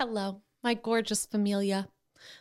Hello, my gorgeous familia.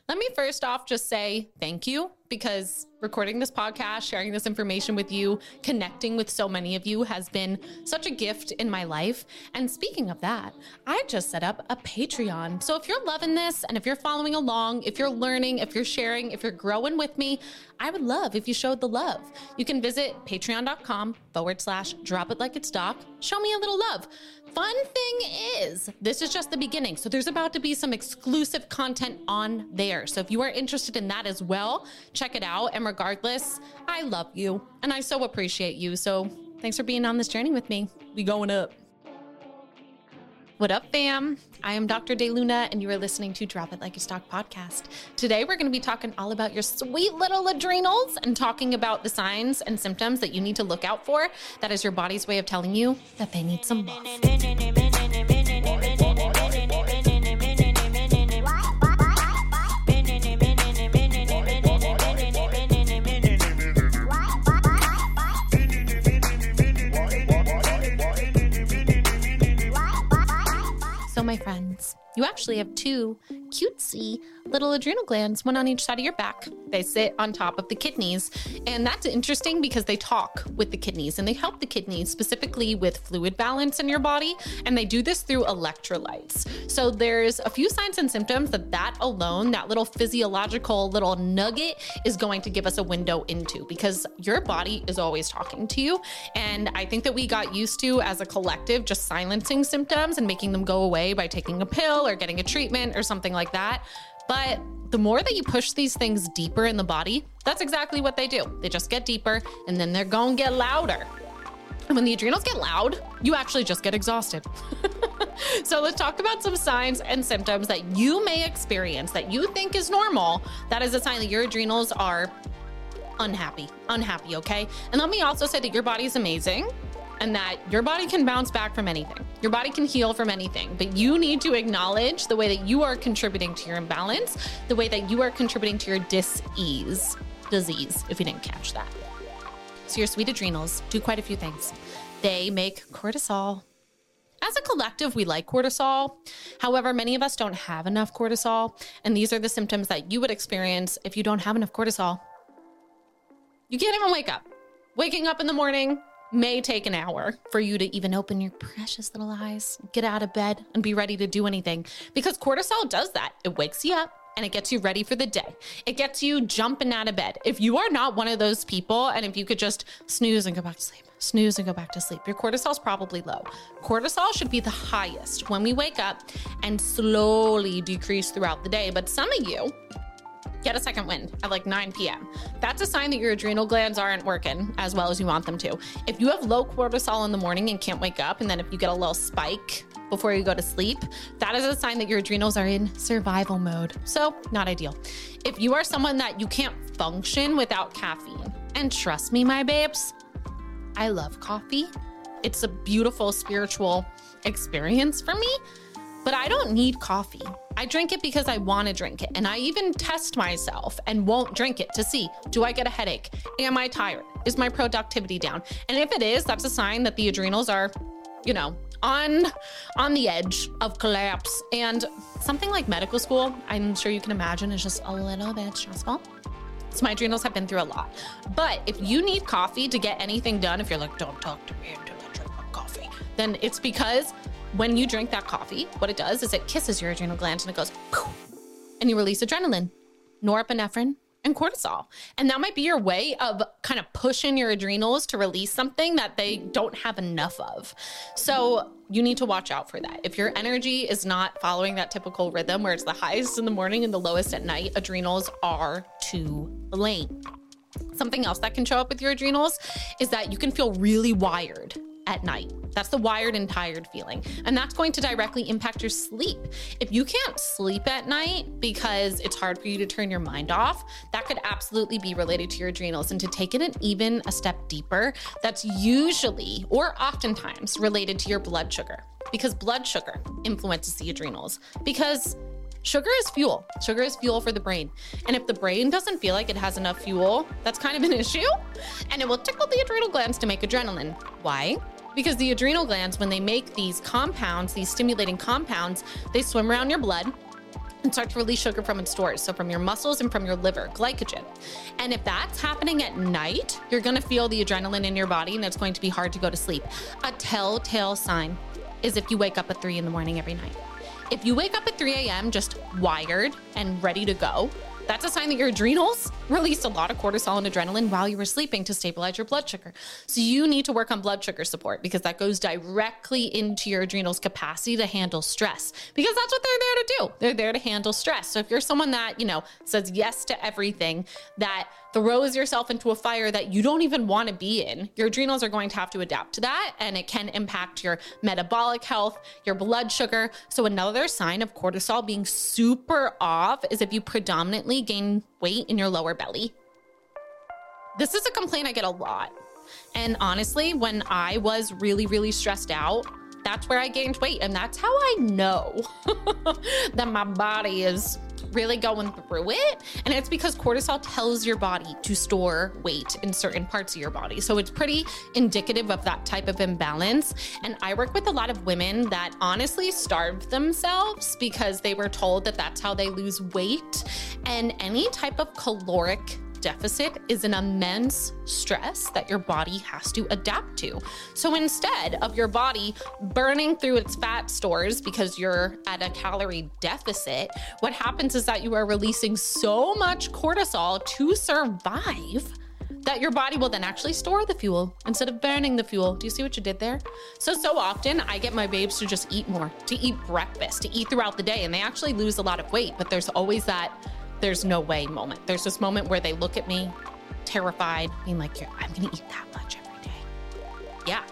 Let me first off just say thank you because recording this podcast, sharing this information with you, connecting with so many of you has been such a gift in my life. And speaking of that, I just set up a Patreon. So if you're loving this and if you're following along, if you're learning, if you're sharing, if you're growing with me, I would love if you showed the love. You can visit patreon.com forward slash drop it like it's doc. Show me a little love. Fun thing is, this is just the beginning. So there's about to be some exclusive content on there. So if you are interested in that as well, check it out. And regardless, I love you and I so appreciate you. So thanks for being on this journey with me. We going up. What up, fam? I am Dr. De Luna, and you are listening to Drop It Like It's Doc podcast. Today, we're going to be talking all about your sweet little adrenals and talking about the signs and symptoms that you need to look out for. That is your body's way of telling you that they need some love. Friends, you actually have two cutesy little adrenal glands, one on each side of your back. They sit on top of the kidneys. And that's interesting because they talk with the kidneys and they help the kidneys specifically with fluid balance in your body. And they do this through electrolytes. So there's a few signs and symptoms that that alone, that little physiological little nugget is going to give us a window into because your body is always talking to you. And I think that we got used to as a collective just silencing symptoms and making them go away by taking a pill or getting a treatment or something like that. But the more that you push these things deeper in the body, that's exactly what they do. They just get deeper and then they're to get louder. And when the adrenals get loud, you actually just get exhausted. so let's talk about some signs and symptoms that you may experience that you think is normal. That is a sign that your adrenals are unhappy, unhappy, okay? And let me also say that your body is amazing and that your body can bounce back from anything. Your body can heal from anything, but you need to acknowledge the way that you are contributing to your imbalance, the way that you are contributing to your dis-ease, disease, if you didn't catch that. So your sweet adrenals do quite a few things. They make cortisol. As a collective, we like cortisol. However, many of us don't have enough cortisol, and these are the symptoms that you would experience if you don't have enough cortisol. You can't even wake up. Waking up in the morning, may take an hour for you to even open your precious little eyes, get out of bed, and be ready to do anything. Because cortisol does that. It wakes you up and it gets you ready for the day. It gets you jumping out of bed. If you are not one of those people, and if you could just snooze and go back to sleep, snooze and go back to sleep, your cortisol is probably low. Cortisol should be the highest when we wake up and slowly decrease throughout the day. But some of you, get a second wind at like 9 p.m. That's a sign that your adrenal glands aren't working as well as you want them to. If you have low cortisol in the morning and can't wake up, and then if you get a little spike before you go to sleep, that is a sign that your adrenals are in survival mode. So, not ideal. If you are someone that you can't function without caffeine, and trust me, my babes, I love coffee. It's a beautiful spiritual experience for me, but I don't need coffee. I drink it because I want to drink it. And I even test myself and won't drink it to see do I get a headache? Am I tired? Is my productivity down? And if it is, that's a sign that the adrenals are, you know, on on the edge of collapse. And something like medical school, I'm sure you can imagine, is just a little bit stressful. So my adrenals have been through a lot. But if you need coffee to get anything done, if you're like, don't talk to me until I drink my coffee, then it's because when you drink that coffee, what it does is it kisses your adrenal glands and it goes, poof, and you release adrenaline, norepinephrine, and cortisol. And that might be your way of kind of pushing your adrenals to release something that they don't have enough of. So you need to watch out for that. If your energy is not following that typical rhythm where it's the highest in the morning and the lowest at night, adrenals are to blame. Something else that can show up with your adrenals is that you can feel really wired at night. That's the wired and tired feeling. And that's going to directly impact your sleep. If you can't sleep at night because it's hard for you to turn your mind off, that could absolutely be related to your adrenals. And to take it an even a step deeper, that's usually or oftentimes related to your blood sugar because blood sugar influences the adrenals. Because Sugar is fuel. Sugar is fuel for the brain. And if the brain doesn't feel like it has enough fuel, that's kind of an issue. And it will tickle the adrenal glands to make adrenaline. Why? Because the adrenal glands, when they make these compounds, these stimulating compounds, they swim around your blood and start to release sugar from its stores. So, from your muscles and from your liver, glycogen. And if that's happening at night, you're gonna feel the adrenaline in your body and it's going to be hard to go to sleep. A telltale sign is if you wake up at three in the morning every night. If you wake up at 3 a.m. just wired and ready to go, that's a sign that your adrenals released a lot of cortisol and adrenaline while you were sleeping to stabilize your blood sugar. So you need to work on blood sugar support because that goes directly into your adrenals' capacity to handle stress because that's what they're there to do. They're there to handle stress. So if you're someone that, you know, says yes to everything, that throws yourself into a fire that you don't even want to be in, your adrenals are going to have to adapt to that and it can impact your metabolic health, your blood sugar. So, another sign of cortisol being super off is if you predominantly gain weight in your lower belly. This is a complaint I get a lot. And honestly, when I was really, really stressed out, that's where I gained weight. And that's how I know that my body is really going through it. And it's because cortisol tells your body to store weight in certain parts of your body. So it's pretty indicative of that type of imbalance. And I work with a lot of women that honestly starve themselves because they were told that that's how they lose weight. And any type of caloric deficit is an immense stress that your body has to adapt to. So instead of your body burning through its fat stores because you're at a calorie deficit, what happens is that you are releasing so much cortisol to survive that your body will then actually store the fuel instead of burning the fuel. Do you see what you did there? So, so often I get my babes to just eat more, to eat breakfast, to eat throughout the day, and they actually lose a lot of weight, but there's always that there's no way moment. There's this moment where they look at me terrified, being like, I'm gonna eat that much every day. Yeah.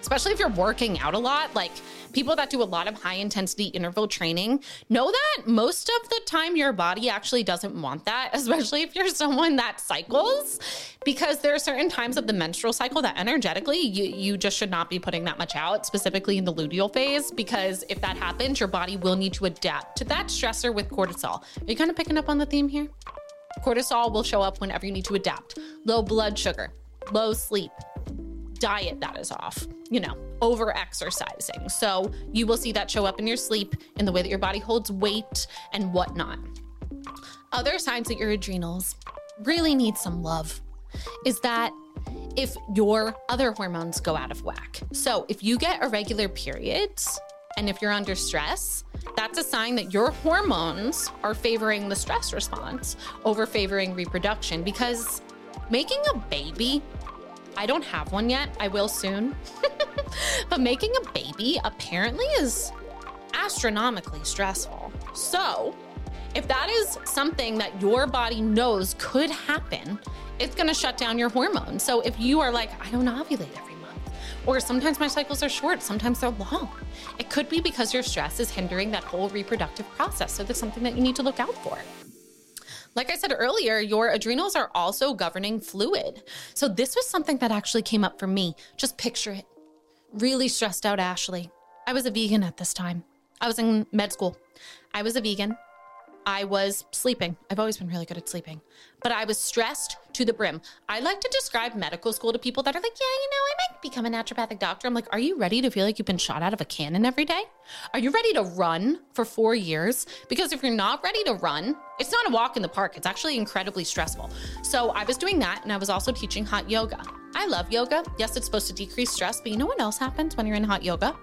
Especially if you're working out a lot, like people that do a lot of high intensity interval training know that most of the time your body actually doesn't want that, especially if you're someone that cycles, because there are certain times of the menstrual cycle that energetically you, you just should not be putting that much out, specifically in the luteal phase, because if that happens, your body will need to adapt to that stressor with cortisol. Are you kind of picking up on the theme here? Cortisol will show up whenever you need to adapt. Low blood sugar, low sleep, diet that is off, you know, over exercising. So you will see that show up in your sleep, in the way that your body holds weight and whatnot. Other signs that your adrenals really need some love is that if your other hormones go out of whack. So if you get irregular periods and if you're under stress, that's a sign that your hormones are favoring the stress response over favoring reproduction because making a baby I don't have one yet. I will soon. but making a baby apparently is astronomically stressful. So, if that is something that your body knows could happen, it's going to shut down your hormones. So, if you are like, I don't ovulate every month, or sometimes my cycles are short, sometimes they're long, it could be because your stress is hindering that whole reproductive process. So, there's something that you need to look out for. Like I said earlier, your adrenals are also governing fluid. So this was something that actually came up for me. Just picture it. Really stressed out Ashley. I was a vegan at this time. I was in med school. I was a vegan. I was sleeping. I've always been really good at sleeping, but I was stressed to the brim. I like to describe medical school to people that are like, yeah, you know, I might become a naturopathic doctor. I'm like, are you ready to feel like you've been shot out of a cannon every day? Are you ready to run for four years? Because if you're not ready to run, it's not a walk in the park. It's actually incredibly stressful. So I was doing that and I was also teaching hot yoga. I love yoga. Yes, it's supposed to decrease stress, but you know what else happens when you're in hot yoga?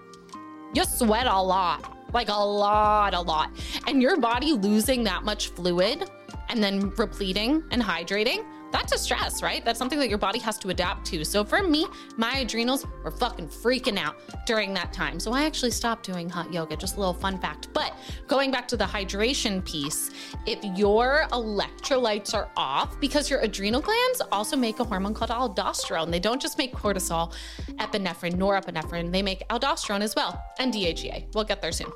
You sweat a lot like a lot, a lot. And your body losing that much fluid and then repleting and hydrating, that's a stress, right? That's something that your body has to adapt to. So for me, my adrenals were fucking freaking out during that time. So I actually stopped doing hot yoga, just a little fun fact. But going back to the hydration piece, if your electrolytes are off, because your adrenal glands also make a hormone called aldosterone. They don't just make cortisol, epinephrine, norepinephrine, they make aldosterone as well, and DHEA. We'll get there soon.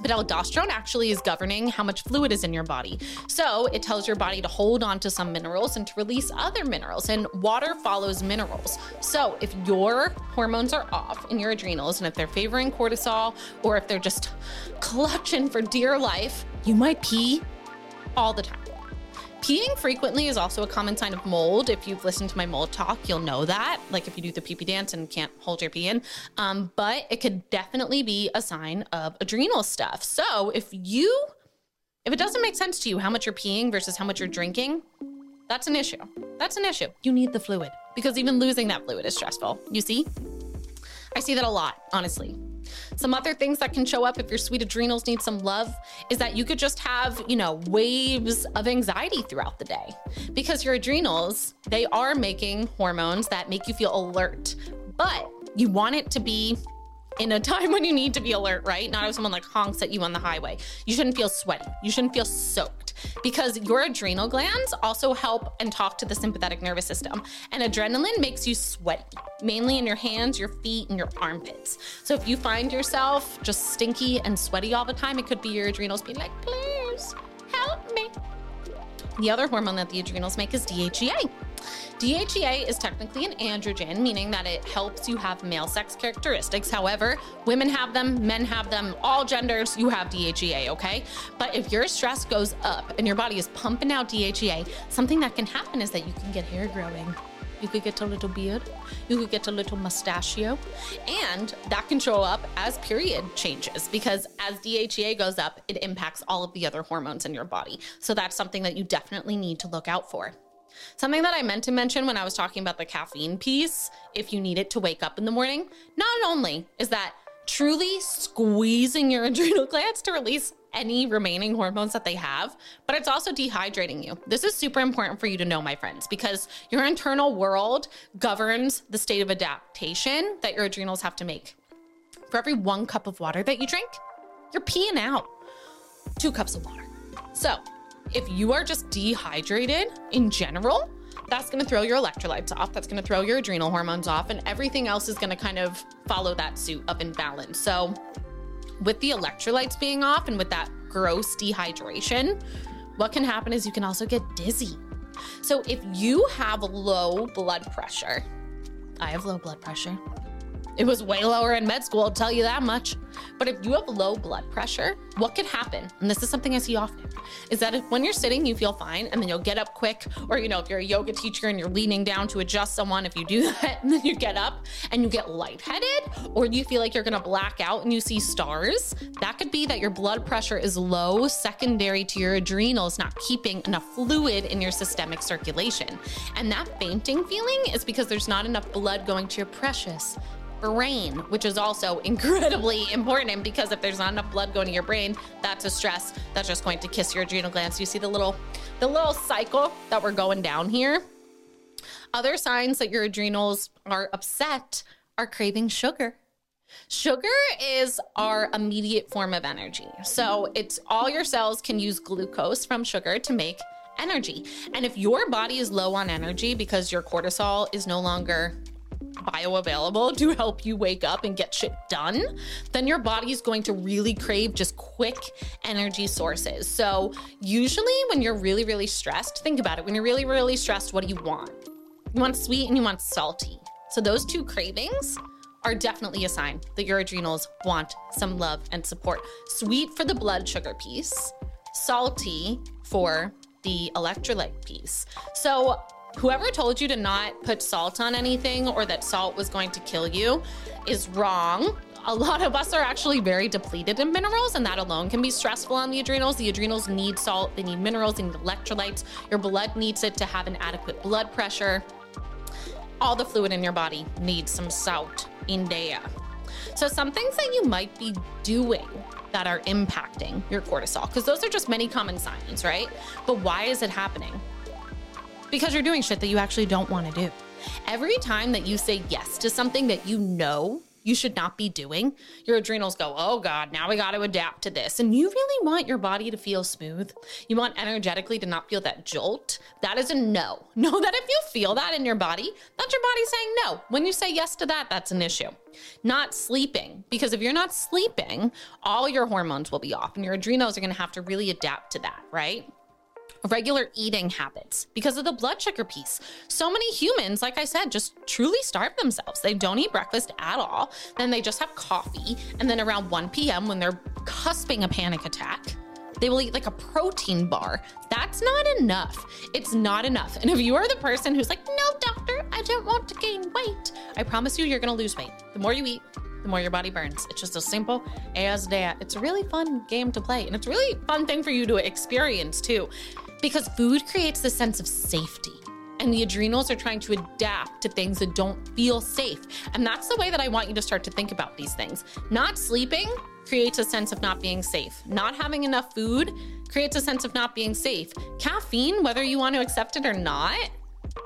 But aldosterone actually is governing how much fluid is in your body. So it tells your body to hold on to some minerals and to release other minerals. And water follows minerals. So if your hormones are off in your adrenals and if they're favoring cortisol or if they're just clutching for dear life, you might pee all the time. Peeing frequently is also a common sign of mold. If you've listened to my mold talk, you'll know that. Like if you do the pee pee dance and can't hold your pee in. Um, but it could definitely be a sign of adrenal stuff. So if you, if it doesn't make sense to you how much you're peeing versus how much you're drinking, that's an issue. That's an issue. You need the fluid because even losing that fluid is stressful. You see? I see that a lot, honestly. Some other things that can show up if your sweet adrenals need some love is that you could just have, you know, waves of anxiety throughout the day. Because your adrenals, they are making hormones that make you feel alert, but you want it to be in a time when you need to be alert, right? Not if someone like honks at you on the highway. You shouldn't feel sweaty. You shouldn't feel soaked because your adrenal glands also help and talk to the sympathetic nervous system. And adrenaline makes you sweaty, mainly in your hands, your feet, and your armpits. So if you find yourself just stinky and sweaty all the time, it could be your adrenals being like, please help me. The other hormone that the adrenals make is DHEA. DHEA is technically an androgen, meaning that it helps you have male sex characteristics. However, women have them, men have them, all genders, you have DHEA, okay? But if your stress goes up and your body is pumping out DHEA, something that can happen is that you can get hair growing. You could get a little beard, you could get a little mustachio, and that can show up as period changes because as DHEA goes up, it impacts all of the other hormones in your body. So that's something that you definitely need to look out for. Something that I meant to mention when I was talking about the caffeine piece, if you need it to wake up in the morning, not only is that truly squeezing your adrenal glands to release any remaining hormones that they have, but it's also dehydrating you. This is super important for you to know, my friends, because your internal world governs the state of adaptation that your adrenals have to make. For every one cup of water that you drink, you're peeing out two cups of water. So, if you are just dehydrated in general, that's going to throw your electrolytes off. That's going to throw your adrenal hormones off, and everything else is going to kind of follow that suit of imbalance. So, with the electrolytes being off and with that gross dehydration, what can happen is you can also get dizzy. So, if you have low blood pressure, I have low blood pressure. It was way lower in med school, I'll tell you that much. But if you have low blood pressure, what could happen? And this is something I see often is that if when you're sitting, you feel fine and then you'll get up quick, or you know, if you're a yoga teacher and you're leaning down to adjust someone, if you do that and then you get up and you get lightheaded, or you feel like you're gonna black out and you see stars, that could be that your blood pressure is low, secondary to your adrenals not keeping enough fluid in your systemic circulation. And that fainting feeling is because there's not enough blood going to your precious brain, which is also incredibly important because if there's not enough blood going to your brain, that's a stress that's just going to kiss your adrenal glands. You see the little the little cycle that we're going down here. Other signs that your adrenals are upset are craving sugar. Sugar is our immediate form of energy. So it's all your cells can use glucose from sugar to make energy. And if your body is low on energy because your cortisol is no longer bioavailable to help you wake up and get shit done, then your body is going to really crave just quick energy sources. So, usually when you're really, really stressed, think about it. When you're really, really stressed, what do you want? You want sweet and you want salty. So, those two cravings are definitely a sign that your adrenals want some love and support. Sweet for the blood sugar piece, salty for the electrolyte piece. So, whoever told you to not put salt on anything or that salt was going to kill you is wrong. A lot of us are actually very depleted in minerals, and that alone can be stressful on the adrenals. The adrenals need salt, they need minerals, they need electrolytes. Your blood needs it to have an adequate blood pressure. All the fluid in your body needs some salt in there. So, some things that you might be doing that are impacting your cortisol, because those are just many common signs, right? But why is it happening? Because you're doing shit that you actually don't want to do. Every time that you say yes to something that you know you should not be doing, your adrenals go, oh God, now we got to adapt to this. And you really want your body to feel smooth. You want energetically to not feel that jolt. That is a no. Know that if you feel that in your body, that's your body saying no. When you say yes to that, that's an issue. Not sleeping, because if you're not sleeping, all your hormones will be off and your adrenals are going to have to really adapt to that, right? Regular eating habits because of the blood sugar piece. So many humans, like I said, just truly starve themselves. They don't eat breakfast at all. Then they just have coffee. And then around 1 p.m., when they're cusping a panic attack, They will eat like a protein bar. That's not enough. It's not enough. And if you are the person who's like, no, doctor, I don't want to gain weight, I promise you, you're going to lose weight. The more you eat, the more your body burns. It's just as simple as that. It's a really fun game to play, and it's a really fun thing for you to experience too, because food creates the sense of safety. And the adrenals are trying to adapt to things that don't feel safe. And that's the way that I want you to start to think about these things. Not sleeping creates a sense of not being safe. Not having enough food creates a sense of not being safe. Caffeine, whether you want to accept it or not,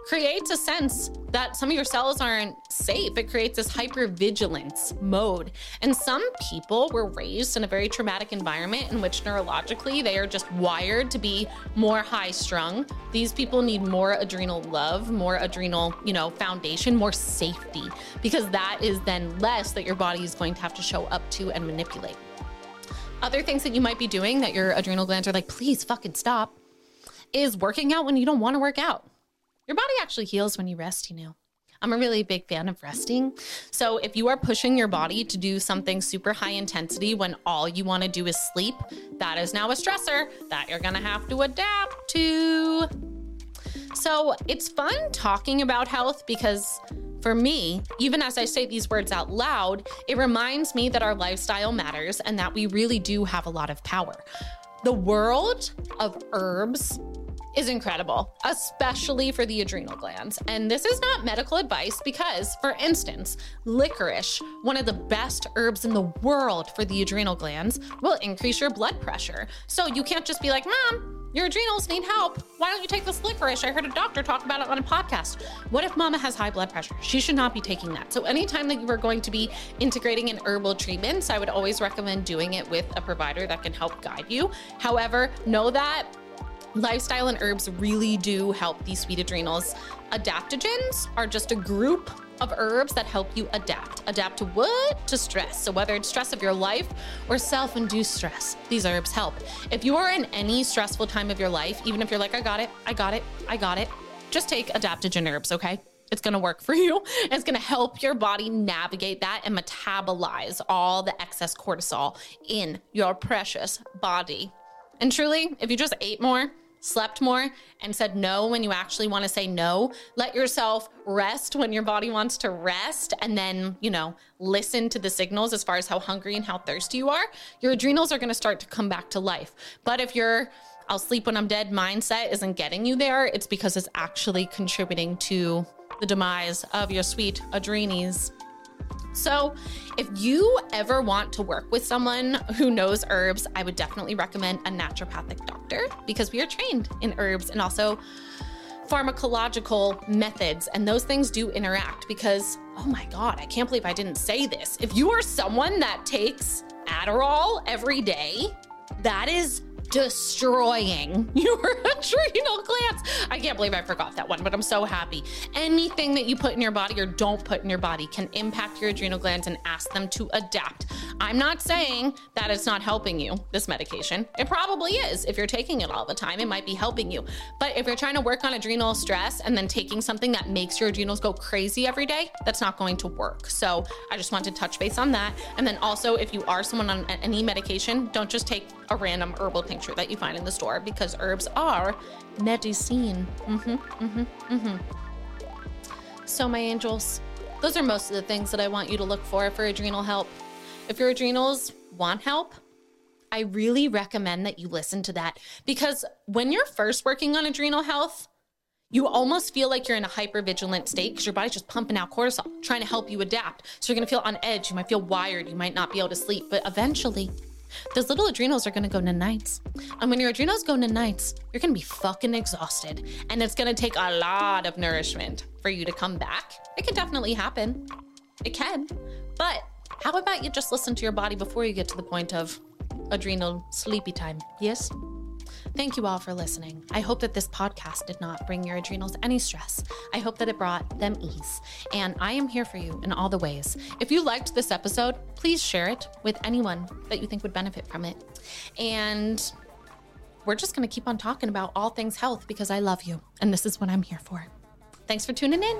creates a sense that some of your cells aren't safe. It creates this hypervigilance mode. And some people were raised in a very traumatic environment in which neurologically they are just wired to be more high strung. These people need more adrenal love, more adrenal, you know, foundation, more safety, because that is then less that your body is going to have to show up to and manipulate. Other things that you might be doing that your adrenal glands are like, please fucking stop, is working out when you don't want to work out your body actually heals when you rest, you know. I'm a really big fan of resting. So if you are pushing your body to do something super high intensity when all you want to do is sleep, that is now a stressor that you're going to have to adapt to. So it's fun talking about health because for me, even as I say these words out loud, it reminds me that our lifestyle matters and that we really do have a lot of power. The world of herbs is incredible, especially for the adrenal glands. And this is not medical advice because, for instance, licorice, one of the best herbs in the world for the adrenal glands, will increase your blood pressure. So you can't just be like, Mom, your adrenals need help. Why don't you take this licorice? I heard a doctor talk about it on a podcast. What if mama has high blood pressure? She should not be taking that. So, anytime that you are going to be integrating an herbal treatments, I would always recommend doing it with a provider that can help guide you. However, know that lifestyle and herbs really do help these sweet adrenals. Adaptogens are just a group of herbs that help you adapt. Adapt to what? To stress. So, whether it's stress of your life or self induced stress, these herbs help. If you are in any stressful time of your life, even if you're like, I got it, I got it, I got it, just take adaptogen herbs, okay? It's gonna work for you. It's gonna help your body navigate that and metabolize all the excess cortisol in your precious body. And truly, if you just ate more, slept more, and said no when you actually want to say no. Let yourself rest when your body wants to rest, and then, you know, listen to the signals as far as how hungry and how thirsty you are. Your adrenals are going to start to come back to life. But if your I'll sleep when I'm dead mindset isn't getting you there, it's because it's actually contributing to the demise of your sweet adrenes. So, if you ever want to work with someone who knows herbs, I would definitely recommend a naturopathic doctor because we are trained in herbs and also pharmacological methods, and those things do interact. Because, oh my God, I can't believe I didn't say this. If you are someone that takes Adderall every day, that is destroying your adrenal glands. I can't believe I forgot that one, but I'm so happy. Anything that you put in your body or don't put in your body can impact your adrenal glands and ask them to adapt. I'm not saying that it's not helping you, this medication. It probably is. If you're taking it all the time, it might be helping you. But if you're trying to work on adrenal stress and then taking something that makes your adrenals go crazy every day, that's not going to work. So I just want to touch base on that. And then also, if you are someone on any medication, don't just take a random herbal tincture that you find in the store because herbs are medicine. Mm-hmm, mm-hmm, mm-hmm. So, my angels, those are most of the things that I want you to look for for adrenal help. If your adrenals want help, I really recommend that you listen to that because when you're first working on adrenal health, you almost feel like you're in a hyper vigilant state because your body's just pumping out cortisol, trying to help you adapt. So you're gonna feel on edge, you might feel wired, you might not be able to sleep, but eventually those little adrenals are gonna go to nights. And when your adrenals go to nights, you're gonna be fucking exhausted. And it's gonna take a lot of nourishment for you to come back. It can definitely happen. It can. But how about you just listen to your body before you get to the point of adrenal sleepy time? Yes? Thank you all for listening. I hope that this podcast did not bring your adrenals any stress. I hope that it brought them ease. And I am here for you in all the ways. If you liked this episode, please share it with anyone that you think would benefit from it. And we're just going to keep on talking about all things health because I love you. And this is what I'm here for. Thanks for tuning in.